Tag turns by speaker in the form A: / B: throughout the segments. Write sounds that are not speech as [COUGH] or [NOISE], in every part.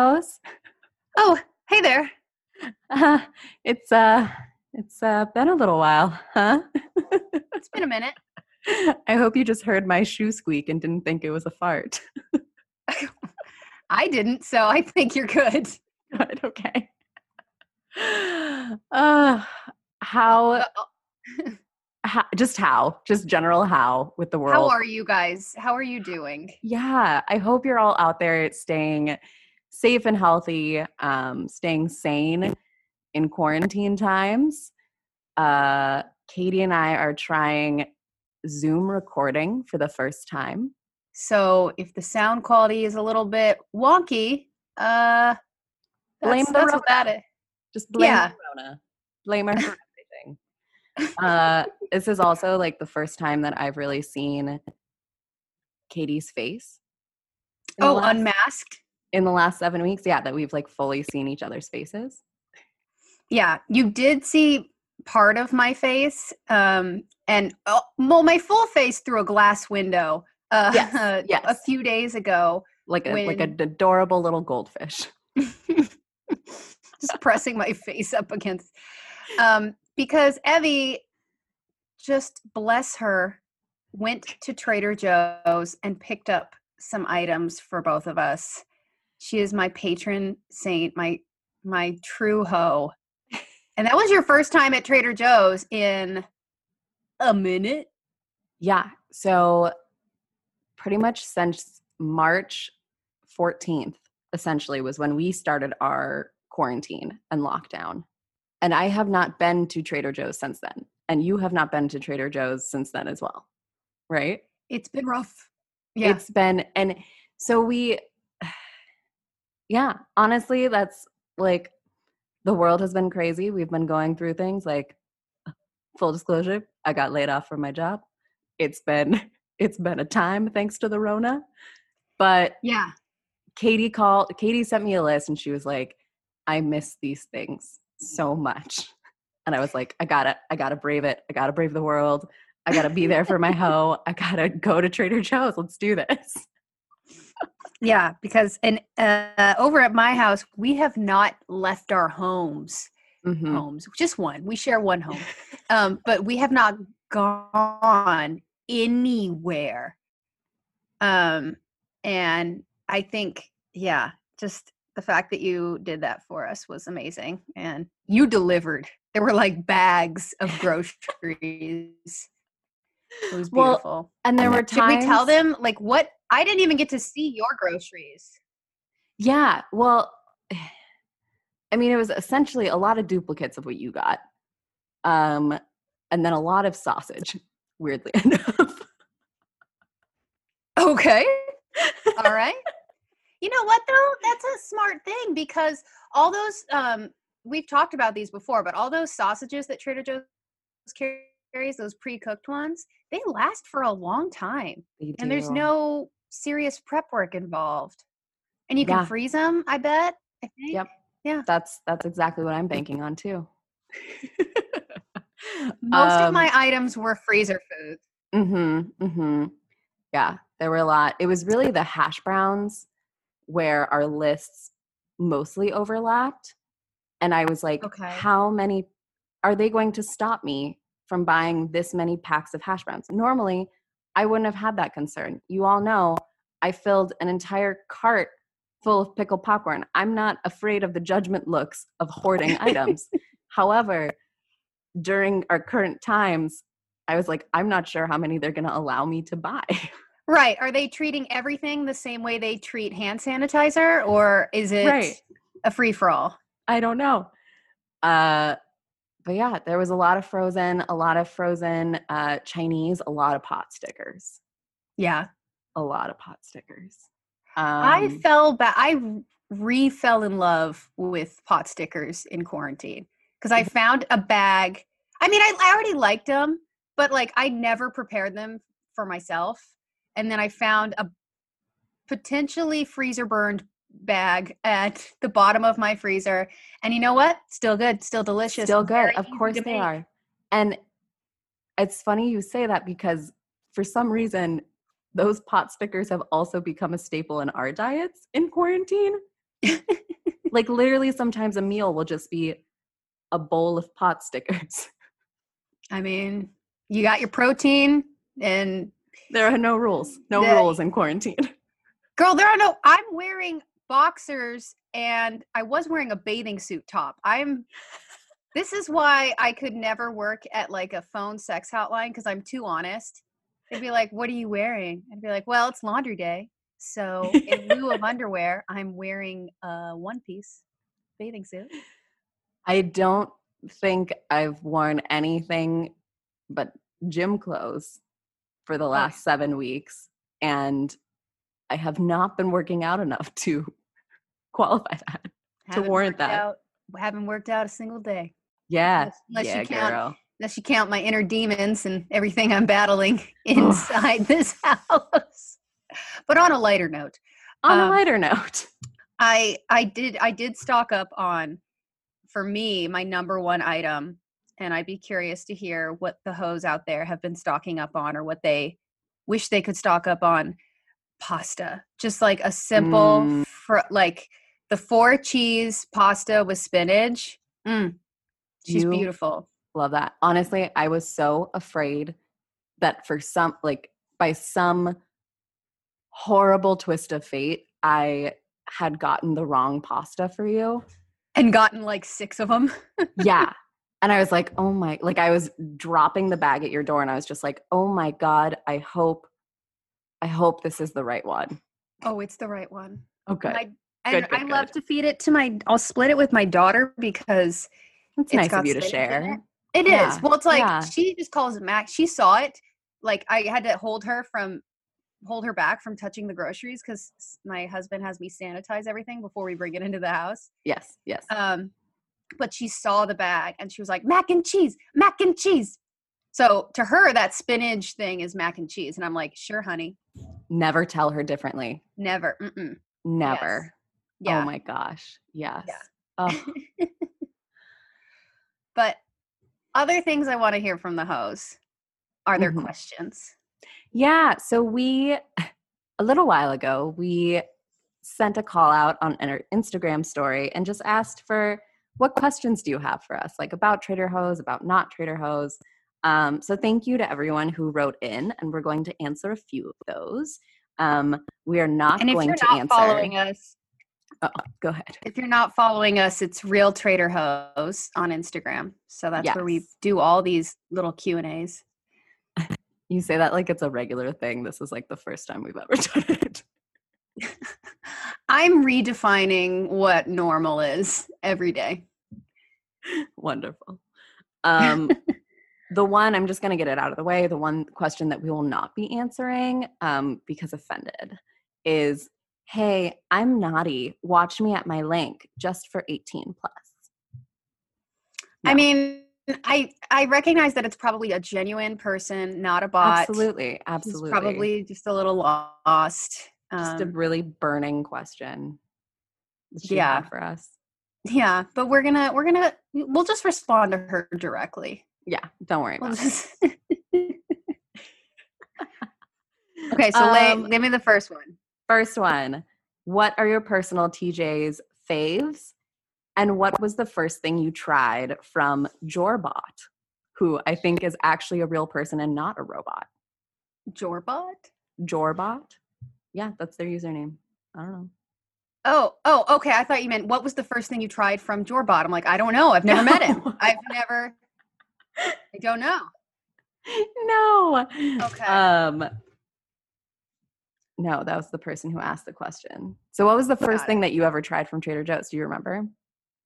A: Host.
B: Oh, hey there.
A: Uh, it's uh, it's uh, been a little while, huh?
B: It's been a minute. [LAUGHS]
A: I hope you just heard my shoe squeak and didn't think it was a fart. [LAUGHS]
B: I didn't, so I think you're good.
A: Good. Okay. Uh, how, how? Just how? Just general how with the world.
B: How are you guys? How are you doing?
A: Yeah, I hope you're all out there staying safe and healthy, um, staying sane in quarantine times. Uh, Katie and I are trying Zoom recording for the first time.
B: So, if the sound quality is a little bit wonky, uh,
A: Blame the
B: that's that is.
A: Just blame
B: Yeah.
A: Corona. Blame her for everything. [LAUGHS] Uh, this is also like the first time that I've really seen Katie's face.
B: Oh, unmasked.
A: In the last seven weeks. Yeah, that we've like fully seen each other's faces.
B: Yeah, you did see part of my face, um, and oh, well, my full face through a glass window. Uh,
A: Yes, [LAUGHS]
B: a
A: yes.
B: few days ago.
A: Like a like an adorable little goldfish. [LAUGHS]
B: just pressing my face up against um because evie just bless her went to trader joe's and picked up some items for both of us she is my patron saint my my true hoe and that was your first time at trader joe's in a minute
A: Yeah. So pretty much since March 14th, essentially, was when we started our quarantine and lockdown. And I have not been to Trader Joe's since then. And you have not been to Trader Joe's since then as well. Right?
B: it's been rough yeah
A: It's been, and so we, yeah, honestly, that's like the world has been crazy. We've been going through things like, [LAUGHS] full disclosure, I got laid off from my job. It's been, [LAUGHS] it's been a time thanks to the Rona. But
B: yeah
A: Katie called, Katie sent me a list and she was like, I miss these things so much. [LAUGHS] And I was like, I gotta, I gotta brave it. I gotta brave the world. I gotta be there for my hoe. I gotta go to Trader Joe's. Let's do this.
B: Yeah, because and uh, over at my house, we have not left our homes.
A: Mhm.
B: Homes, just one. We share one home, [LAUGHS] um, but we have not gone anywhere. Um, and I think, yeah, just the fact that you did that for us was amazing, and you delivered. There were like bags of groceries. It was
A: Well,
B: beautiful.
A: And there were
B: Did
A: times.
B: we tell them like what? I didn't even get to see your groceries.
A: Yeah. Well, [SIGHS] I mean, it was essentially a lot of duplicates of what you got, um, and then a lot of sausage. [LAUGHS] Weirdly enough. [LAUGHS]
B: Okay. All right. [LAUGHS] You know what though? That's a smart thing because all those um we've talked about these before, but all those sausages that Trader Joe's carries, those pre-cooked ones, they last for a long time. And there's no serious prep work involved. And you can
A: Yeah.
B: freeze them, I bet. I think.
A: Yep.
B: Yeah.
A: That's that's exactly what I'm banking on too. [LAUGHS]
B: Most of
A: Um,
B: my items were freezer food.
A: Mm-hmm. Mm-hmm. Yeah, there were a lot. It was really the hash browns where our lists mostly overlapped. And I was like,
B: Okay.
A: how many are they going to stop me from buying this many packs of hash browns? Normally, I wouldn't have had that concern. You all know I filled an entire cart full of pickled popcorn. I'm not afraid of the judgment looks of hoarding [LAUGHS] items. However, during our current times, I was like, I'm not sure how many they're going to allow me to buy.
B: Right. Are they treating everything the same way they treat hand sanitizer or is it
A: Right.
B: a free for all?
A: I don't know. Uh, but yeah, there was a lot of frozen, a lot of frozen uh, Chinese, a lot of pot stickers,
B: Yeah.
A: a lot of pot stickers.
B: I
A: Um,
B: fell back. I re fell in love with pot stickers in quarantine because I found a bag. I mean, I, I already liked them, but like I never prepared them for myself. And then I found a potentially freezer burned bag at the bottom of my freezer. And you know what? Still good, still delicious.
A: still good. Of course they
B: make.
A: are. And it's funny you say that because for some reason, those pot stickers have also become a staple in our diets in quarantine. [LAUGHS] like literally sometimes a meal will just be a bowl of pot stickers.
B: I mean, you got your protein and
A: There are no rules. No
B: The-
A: rules in quarantine.
B: girl, there are no I'm wearing boxers and I was wearing a bathing suit top. I'm this is why I could never work at like a phone sex hotline because I'm too honest. They'd be like, What are you wearing? I'd be like, Well, it's laundry day. So in lieu of [LAUGHS] underwear, I'm wearing a one piece bathing suit.
A: I don't think I've worn anything but gym clothes for the last seven weeks. And I have not been working out enough to qualify [LAUGHS] that.
B: Haven't
A: warrant that.
B: Out, haven't worked out a single day.
A: Yeah.
B: Unless you
A: yeah,
B: count-
A: girl.
B: Unless you count my inner demons and everything I'm battling [LAUGHS] inside this [LAUGHS] house. But on a lighter note,
A: On a
B: um,
A: lighter note,
B: I I did I did stock up on for me my number one item, and I'd be curious to hear what the hoes out there have been stocking up on or what they wish they could stock up on. Pasta, just like a simple,
A: Mm.
B: fr- like the four cheese pasta with spinach. Mm, she's
A: You-
B: beautiful.
A: love that. Honestly, I was so afraid that for some, like, by some horrible twist of fate, I had gotten the wrong pasta for you.
B: And gotten like six of them. [LAUGHS]
A: yeah. And I was like, oh my, like I was dropping the bag at your door and I was just like, oh my God, I hope, I hope this is the right one.
B: Oh, it's the right one.
A: Okay.
B: And I, and
A: Good, good,
B: I love to feed it to my. I'll split it with my daughter because
A: it's
B: it's
A: nice
B: got
A: of you to share.
B: it. It is.
A: Yeah,
B: Well, it's like
A: yeah.
B: she just calls it mac. She saw it. Like I had to hold her from hold her back from touching the groceries because my husband has me sanitize everything before we bring it into the house.
A: Yes, yes.
B: Um, but she saw the bag and she was like, mac and cheese, mac and cheese. So to her, that spinach thing is mac and cheese, and I'm like, sure, honey,
A: Never tell her differently.
B: never. Mm-mm.
A: Never.
B: Yeah.
A: Oh my gosh. Yes.
B: Yeah.
A: Oh, [LAUGHS]
B: But other things I want to hear from the hoes are their
A: Mhm.
B: questions.
A: Yeah. So we, [SIGHS] a little while ago, we sent a call out on our Instagram story and just asked for what questions do you have for us, like about Trader Hose, about not Trader Hose. Um, so thank you to everyone who wrote in, and we're going to answer a few of those. Um, we are not
B: And if
A: going
B: you're
A: to
B: not
A: answer.
B: following us,
A: Uh, go ahead.
B: if you're not following us, it's Real Trader Hose on Instagram. So that's where we do all these little Q and A's.
A: You say that like it's a regular thing. This is like the first time we've ever [LAUGHS] done it.
B: I'm redefining what normal is every day.
A: Wonderful. Um, the one, I'm just going to get it out of the way. The one question that we will not be answering um, because offended is Hey, I'm naughty. Watch me at my link just for 18 plus.
B: I mean, I I recognize that it's probably a genuine person, not a bot.
A: Absolutely. Absolutely.
B: probably just a little lost.
A: just a
B: Um,
A: really burning question.
B: yeah.
A: For us.
B: yeah, but we're gonna we're gonna we'll just respond to her directly.
A: Yeah. Don't worry about
B: just [LAUGHS] okay, so lay,
A: Um,
B: give me the first one.
A: First one, what are your personal TJ's faves? And what was the first thing you tried from Jorbot, who I think is actually a real person and not a robot?
B: Jorbot.
A: Jorbot? Yeah, that's their username. I don't know.
B: Oh, oh, okay. I thought you meant what was the first thing you tried from Jorbot? I'm like, I don't know. I've never [LAUGHS] met him. I've never. I don't know.
A: no.
B: Okay.
A: Um No, that was the person who asked the question. So what was the first
B: Got
A: thing that you ever tried from Trader Joe's? Do you remember?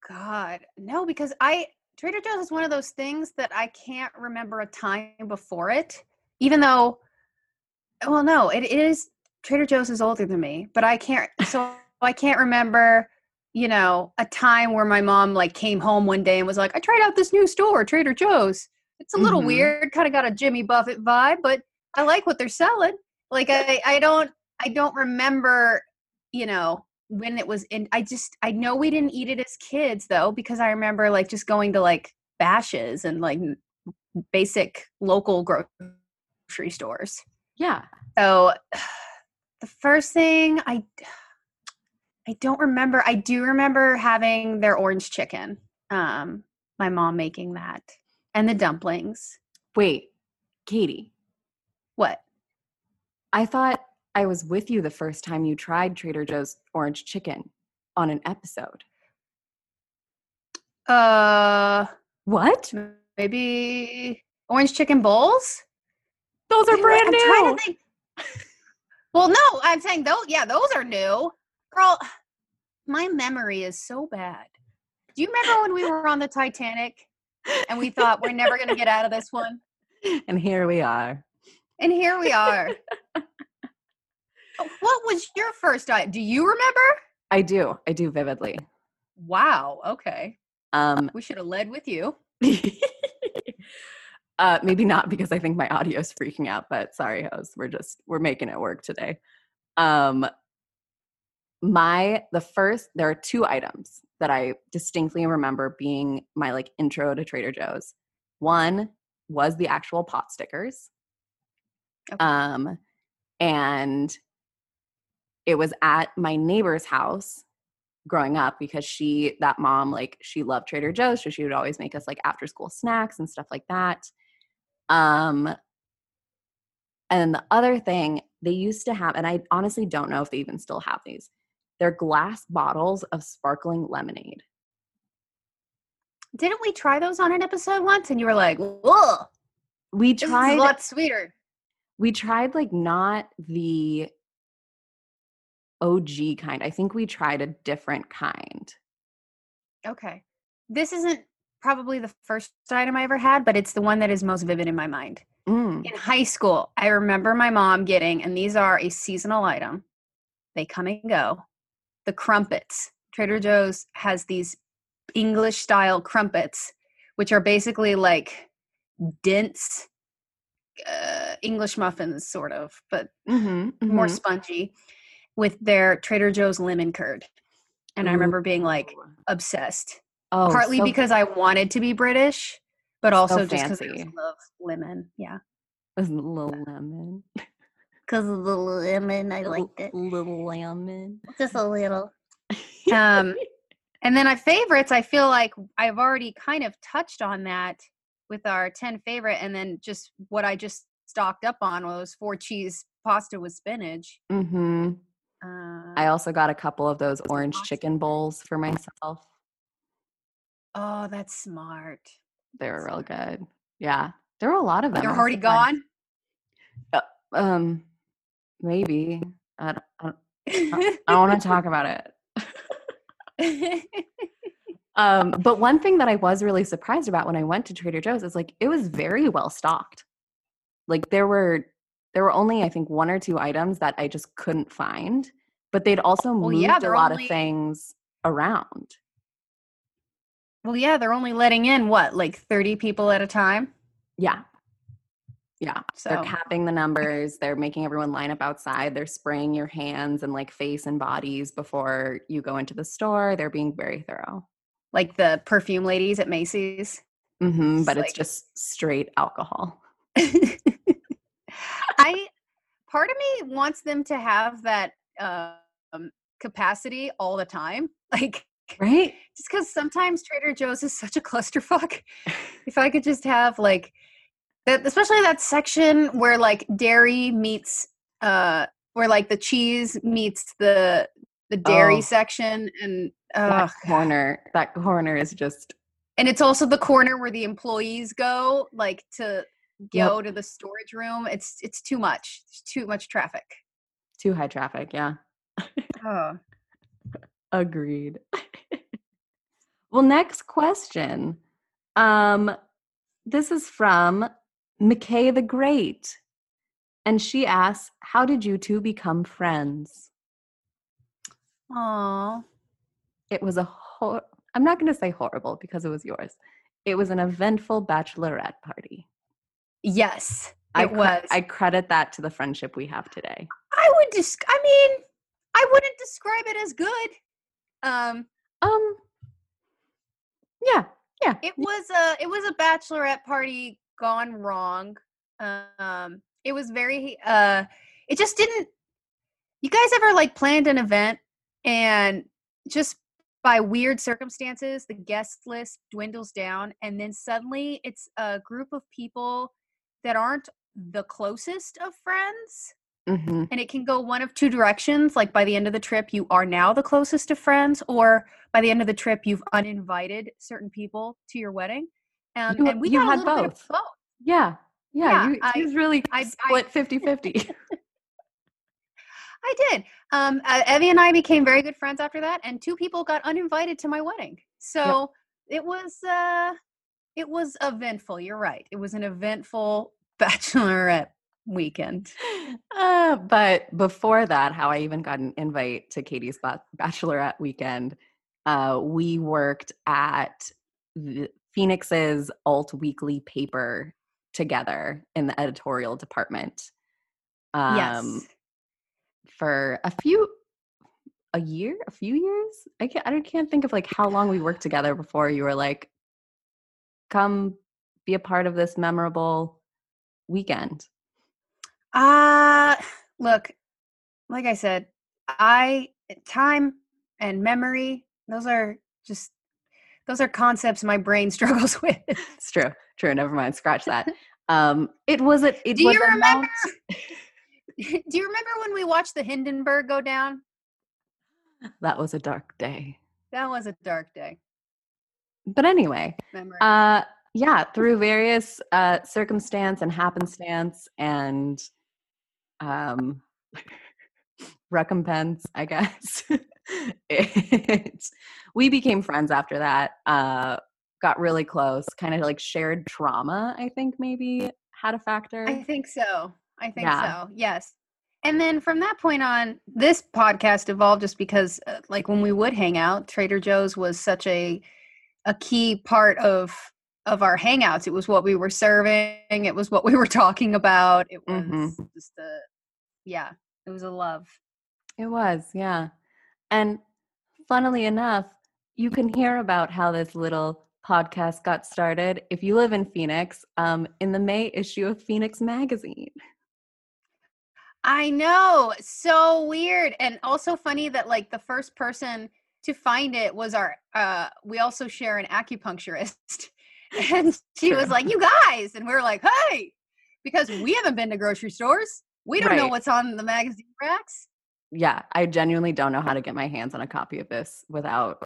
B: God, no, because I Trader Joe's is one of those things that I can't remember a time before it, even though, well, no, it is Trader Joe's is older than me, but I can't. So I can't remember, you know, a time where my mom like came home one day and was like, "I tried out this new store, Trader Joe's. It's a little
A: Mhm.
B: weird, kind of got a Jimmy Buffett vibe, but I like what they're selling." Like I, I don't, I don't remember, you know, when it was in i just i know we didn't eat it as kids though because i remember like just going to like Bashas' and like basic local grocery stores
A: Yeah.
B: so [SIGHS] the first thing i I don't remember. I do remember having their orange chicken. Um, my mom making that and the dumplings.
A: Wait, Katie,
B: What?
A: I thought I was with you the first time you tried Trader Joe's orange chicken on an episode.
B: Uh,
A: What?
B: maybe orange chicken bowls.
A: Those are brand
B: I'm
A: new.
B: trying to think. [LAUGHS] Well, no, I'm saying those. Yeah, those are new. Girl, my memory is so bad. Do you remember when we were on the Titanic and we thought we're never going to get out of this one? [LAUGHS]
A: And here we are.
B: And here we are. [LAUGHS] what was your first diet? Do you remember?
A: I do. I do vividly.
B: Wow. Okay.
A: Um,
B: We should have led with you. [LAUGHS]
A: uh, maybe not because I think my audio is freaking out, but sorry, host. We're just we're making it work today. Um, my the first there are two items that I distinctly remember being my like intro to Trader Joe's. One was the actual pot stickers.
B: Okay.
A: Um, and it was at my neighbor's house growing up because she that mom like she loved Trader Joe's so she would always make us like after school snacks and stuff like that um and the other thing they used to have and I honestly don't know if they even still have these they're glass bottles of sparkling lemonade
B: Didn't we try those on an episode once? And you were like, whoa,
A: we
B: this is
A: tried
B: a lot sweeter.
A: we tried like not the OG kind I think we tried a different kind
B: Okay. This isn't probably the first item I ever had, but it's the one that is most vivid in my mind.
A: Mm.
B: In high school, I remember my mom getting, and these are a seasonal item, they come and go. The crumpets. Trader Joe's has these English style crumpets, which are basically like dense uh, English muffins, sort of, but
A: Mhm,
B: more
A: mhm.
B: spongy with their Trader Joe's lemon curd. And I remember being like obsessed.
A: oh,
B: Partly
A: so
B: because I wanted to be British, but also
A: So
B: just because I love lemon. Yeah.
A: Little lemon. [LAUGHS]
B: Because of the lemon, I
A: liked it. Little lemon.
B: Just a little. [LAUGHS] Um, and then our favorites, I feel like I've already kind of touched on that with our 10 favorite. And then just what I just stocked up on was four cheese pasta with spinach.
A: hmm
B: Uh,
A: I also got a couple of those orange chicken bowls for myself.
B: oh, that's smart.
A: They were real good. Yeah. There were a lot of them.
B: They're already gone.
A: Um, maybe. I don't, I don't, I don't want to talk about it. Um, but one thing that I was really surprised about when I went to Trader Joe's is like it was very well stocked. Like there were there were only I think one or two items that I just couldn't find, but they'd also
B: Well,
A: moved
B: yeah,
A: a lot
B: only-
A: of things around.
B: well, yeah, they're only letting in what, like 30 people at a time?
A: Yeah. Yeah.
B: So
A: They're capping the numbers. They're making everyone line up outside. They're spraying your hands and like face and bodies before you go into the store. They're being very thorough.
B: like the perfume ladies at Macy's.
A: hmm
B: It's
A: but it's
B: like-
A: just straight alcohol. [LAUGHS]
B: I part of me wants them to have that um, capacity all the time, [LAUGHS] like
A: Right?
B: just because sometimes Trader Joe's is such a clusterfuck. [LAUGHS] if I could just have like that, especially that section where like dairy meets, uh, where like the cheese meets the the dairy
A: Oh.
B: section, and uh,
A: that corner that corner is just
B: and it's also the corner where the employees go, like to
A: Yep.
B: go to the storage room. It's it's too much. It's too much traffic.
A: too high traffic yeah
B: Oh. [LAUGHS]
A: agreed [LAUGHS] well next question um this is from mckay the great and she asks how did you two become friends
B: Aw.
A: it was a hor- i'm not going to say horrible because it was yours it was an eventful bachelorette party
B: Yes,
A: I
B: it
A: cre-
B: was.
A: i credit that to the friendship we have today
B: I would just. I mean, I wouldn't describe it as good. Um,
A: um yeah yeah
B: it was a it was a bachelorette party gone wrong. Um, it was very. Uh, it just didn't. You guys ever like planned an event and just by weird circumstances, the guest list dwindles down, and then suddenly it's a group of people that aren't the closest of friends.
A: hmm
B: And it can go one of two directions. Like by the end of the trip, you are now the closest of friends, or by the end of the trip, you've uninvited certain people to your wedding. Um,
A: You-
B: and we
A: you had
B: little bit of
A: both.
B: both.
A: Yeah. Yeah.
B: Yeah,
A: you,
B: I-
A: she was really
B: I-
A: split 50 50. [LAUGHS]
B: I did. Um, uh, Evie and I became very good friends after that, and two people got uninvited to my wedding. So it was uh, it was eventful. You're right. It was an eventful [LAUGHS] bachelorette weekend.
A: Uh, but before that, how I even got an invite to Katie's bachelorette weekend, uh, we worked at the Phoenix's alt weekly paper together in the editorial department. Um,
B: yes.
A: for a few a year a few years i can't i can't think of like how long we worked together before you were like come be a part of this memorable weekend
B: Uh look, like I said, I time and memory, those are just those are concepts my brain [LAUGHS] struggles with.
A: it's true true never mind scratch that um it was it, it
B: Do
A: was
B: you
A: a
B: remember? [LAUGHS] Do you remember when we watched the Hindenburg go down?
A: that was a dark day
B: That was a dark day.
A: but anyway
B: Memory.
A: Uh, yeah, through various uh, circumstance and happenstance and um, [LAUGHS] recompense, I guess. [LAUGHS] it, we became friends after that. Uh, got really close. Kind of like shared trauma. I think maybe had a factor.
B: I think so. I think
A: Yeah.
B: so. Yes. And then from that point on, this podcast evolved just because, uh, like, when we would hang out, Trader Joe's was such a a key part of of our hangouts. It was what we were serving. It was what we were [LAUGHS] talking about. It was
A: Mhm.
B: just a, yeah, it was a love.
A: It was, yeah. And funnily enough, you can hear about how this little podcast got started if you live in Phoenix um, in the May issue of Phoenix Magazine.
B: I know. So weird. And also funny that like the first person to find it was our uh we also share an acupuncturist. [LAUGHS] And she was like, "You guys." And we were like, "Hey." Because we haven't been to grocery stores. We don't know what's on the magazine racks.
A: Yeah, I genuinely don't know how to get my hands on a copy of this without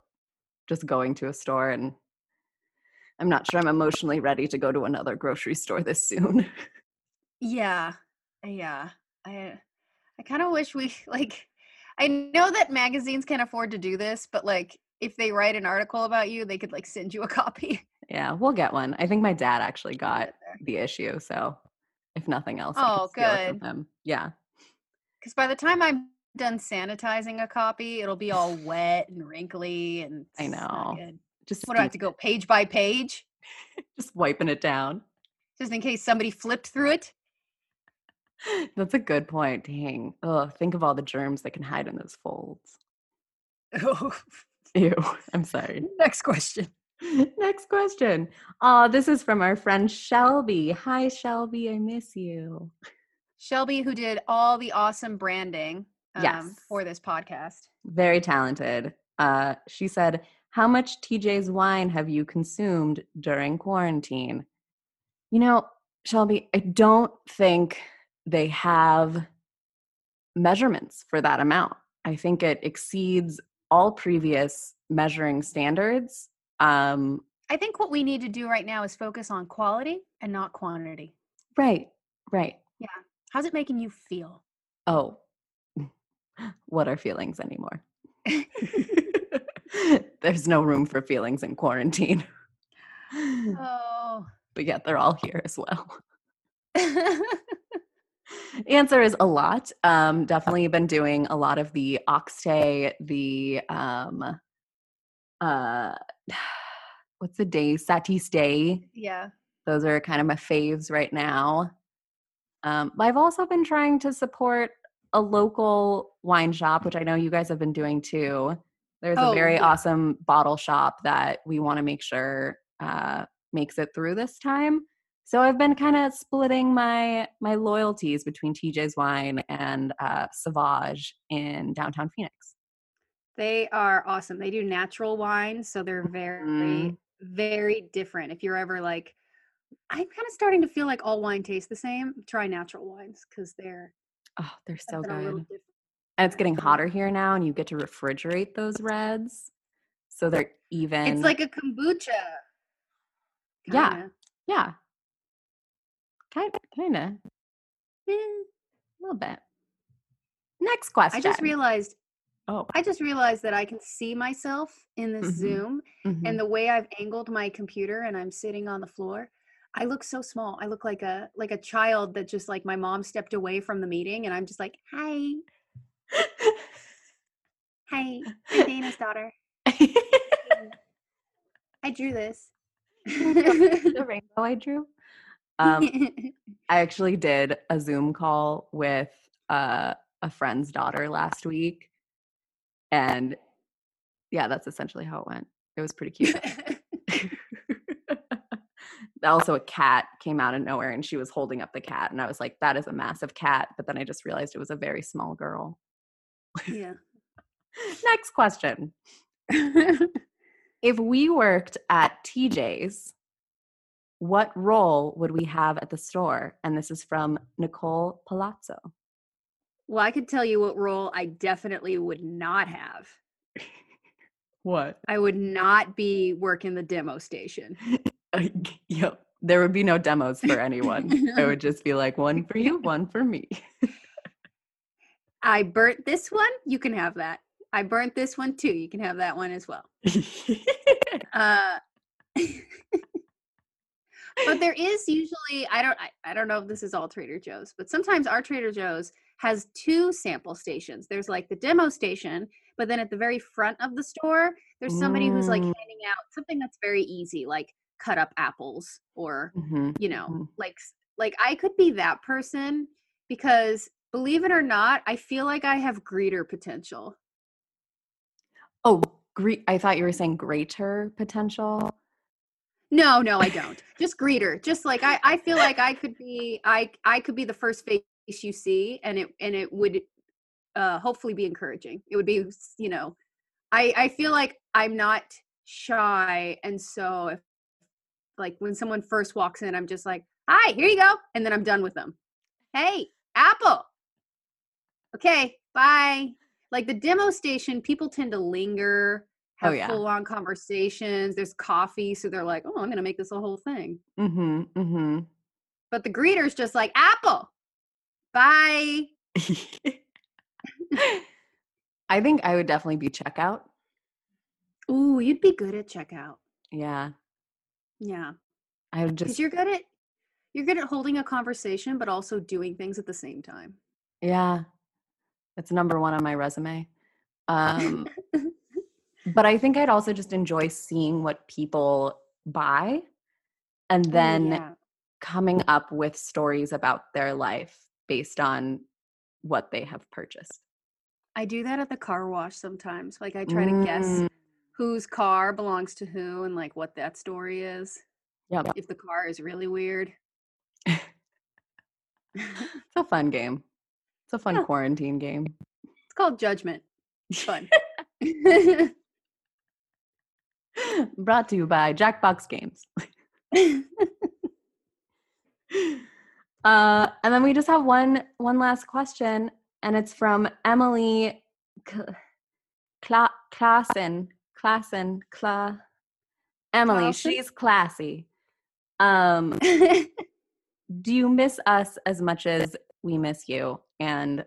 A: just going to a store and I'm not sure I'm emotionally ready to go to another grocery store this soon.
B: Yeah. Yeah. I I kind of wish we [LAUGHS] like I know that magazines can't afford to do this, but like if they write an article about you, they could like send you a [LAUGHS] copy.
A: yeah, we'll get one. I think my dad actually got the issue, so if nothing else,
B: Oh,
A: steal it from
B: good.
A: him. Yeah.
B: Because by the time I'm done sanitizing a copy, it'll be all wet and wrinkly, and
A: I know. Just
B: What do I have to go page by page, [LAUGHS]
A: just wiping it down.
B: just in case somebody flipped through it? [LAUGHS]
A: That's a good point. Dang. Oh, think of all the germs that can hide in those folds. [LAUGHS] Ew. I'm sorry.
B: Next question.
A: Next question. Uh, this is from our friend Shelby. Hi, Shelby. I miss you.
B: Shelby, who did all the awesome branding um,
A: Yes.
B: for this podcast.
A: Very talented. Uh, she said, How much TJ's wine have you consumed during quarantine? You know, Shelby, I don't think they have measurements for that amount. I think it exceeds all previous measuring standards. Um,
B: I think what we need to do right now is focus on quality and not quantity.
A: right, right. Yeah.
B: How's it making you feel?
A: Oh, what are feelings anymore? [LAUGHS] [LAUGHS] There's no room for feelings in quarantine. [LAUGHS]
B: Oh.
A: but yet they're all here as well. Answer is a lot. Um, definitely been doing a lot of the oxtay, the um, uh, [SIGHS] what's the day? Satis day.
B: yeah.
A: Those are kind of my faves right now. Um, but I've also been trying to support a local wine shop, which I know you guys have been doing too. There's
B: Oh,
A: a very
B: yeah.
A: awesome bottle shop that we want to make sure uh, makes it through this time. So I've been kind of splitting my my loyalties between TJ's Wine and uh, Sauvage in downtown Phoenix.
B: They are awesome. They do natural wine, so they're very,
A: Mm.
B: very different. If you're ever like, I'm kind of starting to feel like all wine tastes the same. Try natural wines because they're
A: Oh, they're so
B: something a little
A: good. And it's getting hotter here now, and you get to refrigerate those reds. So they're even.
B: It's like a kombucha.
A: Yeah.
B: kinda.
A: yeah. Kind kind of.
B: Eh.
A: A little bit. Next question.
B: I just realized.
A: Oh.
B: I just realized that I can see myself in this
A: Mhm.
B: Zoom,
A: mhm.
B: and the way I've angled my computer, and I'm sitting on the floor. I look so small. I look like a like a child that just like my mom stepped away from the meeting, and I'm just like, hi, [LAUGHS] hi, I'm Dana's daughter. [LAUGHS] I drew this.
A: the [LAUGHS] rainbow I drew. Um, I actually did a Zoom call with uh, a friend's daughter last week. And yeah, that's essentially how it went. It was pretty cute. Also, a cat came out of nowhere and she was holding up the cat. And I was like, that is a massive cat. But then I just realized it was a very small girl.
B: yeah. [LAUGHS]
A: Next question. [LAUGHS] If we worked at TJ's, what role would we have at the store? And this is from Nicole Palazzo.
B: well, I could tell you what role I definitely would not have. [LAUGHS]
A: What?
B: I would not be working the demo station. [LAUGHS]
A: yep. There would be no demos for anyone. it [LAUGHS] would just be like one for you, one for me.
B: I burnt this one. You can have that. I burnt this one too. You can have that one as well. [LAUGHS] Uh, but there is usually I don't I, I don't know if this is all Trader Joe's, but sometimes our Trader Joe's has two sample stations. There's like the demo station, but then at the very front of the store, there's somebody who's like
A: Mm.
B: handing out something that's very easy, like cut up apples or
A: Mhm,
B: you know,
A: mhm.
B: like like I could be that person because believe it or not, I feel like I have greeter potential.
A: Oh, gre- I thought you were saying greater potential.
B: No, no, I don't. Just greeter. Just like I, I feel like I could be I I could be the first face you see and it and it would uh hopefully be encouraging. It would be you know, I I feel like I'm not shy and so if like when someone first walks in I'm just like, "Hi, here you go." And then I'm done with them. Hey, Apple. Okay, bye. Like the demo station, people tend to linger,
A: Oh,
B: have
A: yeah.
B: full on conversations. There's coffee, so they're like, "Oh, I'm gonna make this a whole thing."
A: Mm-hmm. Mm-hmm.
B: But the greeter's just like, "Apple, bye." [LAUGHS]
A: I think I would definitely be checkout.
B: Ooh, you'd be good at checkout.
A: Yeah.
B: Yeah,
A: I would
B: because
A: just
B: you're good at you're good at holding a conversation, but also doing things at the same time.
A: yeah. It's number one on my resume. Um [LAUGHS] but I think I'd also just enjoy seeing what people buy and
B: Ooh,
A: then
B: yeah.
A: coming up with stories about their life based on what they have purchased.
B: I do that at the car wash sometimes. Like I try to guess
A: Mm,
B: whose car belongs to who and like what that story is.
A: Yep.
B: If the car is really weird. [LAUGHS]
A: It's a fun game. It's a fun
B: Yeah.
A: quarantine game.
B: It's called judgment. It's fun. [LAUGHS]
A: Brought to you by Jackbox Games. [LAUGHS] Uh, and then we just have one one last question, and it's from Emily K- Kla- Klassen. Klassen. Kla- Emily, she's classy. Um, [LAUGHS] do you miss us as much as we miss you? And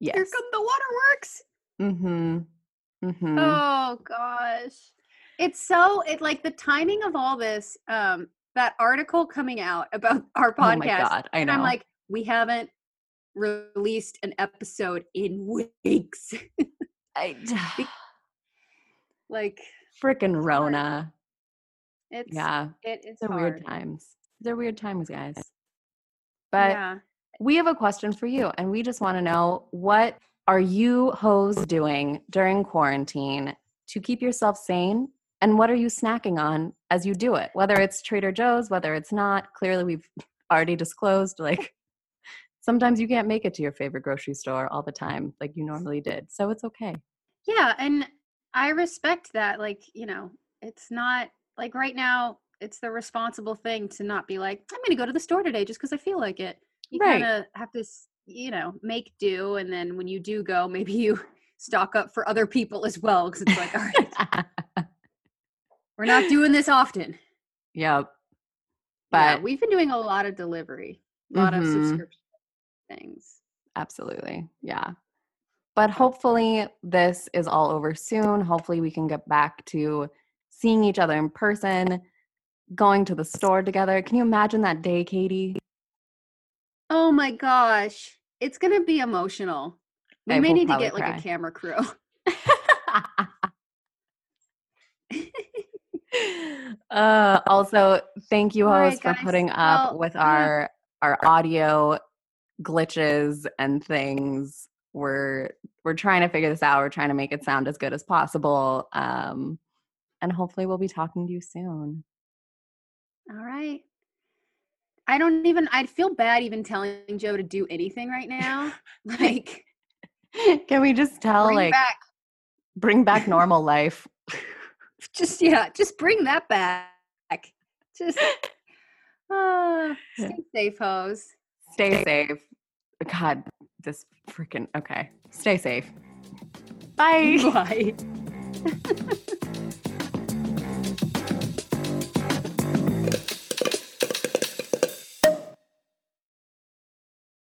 A: yes.
B: Here come the waterworks.
A: Mm-hmm. Mm-hmm.
B: Oh gosh. It's so it like the timing of all this, um, that article coming out about [LAUGHS] our podcast.
A: oh my god, I
B: and
A: know.
B: I'm like, we haven't released an episode in [LAUGHS] weeks.
A: I, [SIGHS]
B: like
A: freaking. Rona.
B: it's
A: Yeah,
B: it is
A: they're
B: hard.
A: weird times. They're weird times, guys. But
B: yeah.
A: we have a question for you, and we just want to know what are you hoes doing during quarantine to keep yourself sane? And what are you snacking on as you do it? Whether it's Trader Joe's, whether it's not, clearly we've [LAUGHS] already disclosed like sometimes you can't make it to your favorite grocery store all the time like you normally did. So it's okay.
B: Yeah, and I respect that. Like, you know, it's not like right now, it's the responsible thing to not be like, I'm going to go to the store today just because I feel like it. You
A: Right.
B: kind of have to, you know, make do. And then when you do go, maybe you [LAUGHS] stock up for other people as well. Because it's like, all right, [LAUGHS] we're not doing this often.
A: yep.
B: yeah,
A: But
B: we've been doing a lot of delivery, a lot of
A: Mhm.
B: subscription things.
A: Absolutely. Yeah. But hopefully, this is all over soon. Hopefully, we can get back to seeing each other in person, going to the store together. Can you imagine that day, Katie?
B: Oh my gosh. It's going to be emotional. We
A: I
B: may need to get like a camera crew. [LAUGHS]
A: uh, also, thank you,
B: All right,
A: host, for putting up
B: Well,
A: with
B: yeah.
A: our our audio glitches and things. We're we're trying to figure this out. We're trying to make it sound as good as possible. Um, and hopefully, we'll be talking to you soon.
B: All right. I don't even, I'd feel bad even telling Joe to do anything right now. [LAUGHS] [LAUGHS] Like,
A: Can we just tell,
B: bring
A: like,
B: back,
A: bring back normal life? [LAUGHS]
B: just, yeah, just bring that back. Just, uh, stay safe, hose.
A: Stay safe. God, this freaking okay. Stay safe. Bye. [LAUGHS]
B: Bye. [LAUGHS]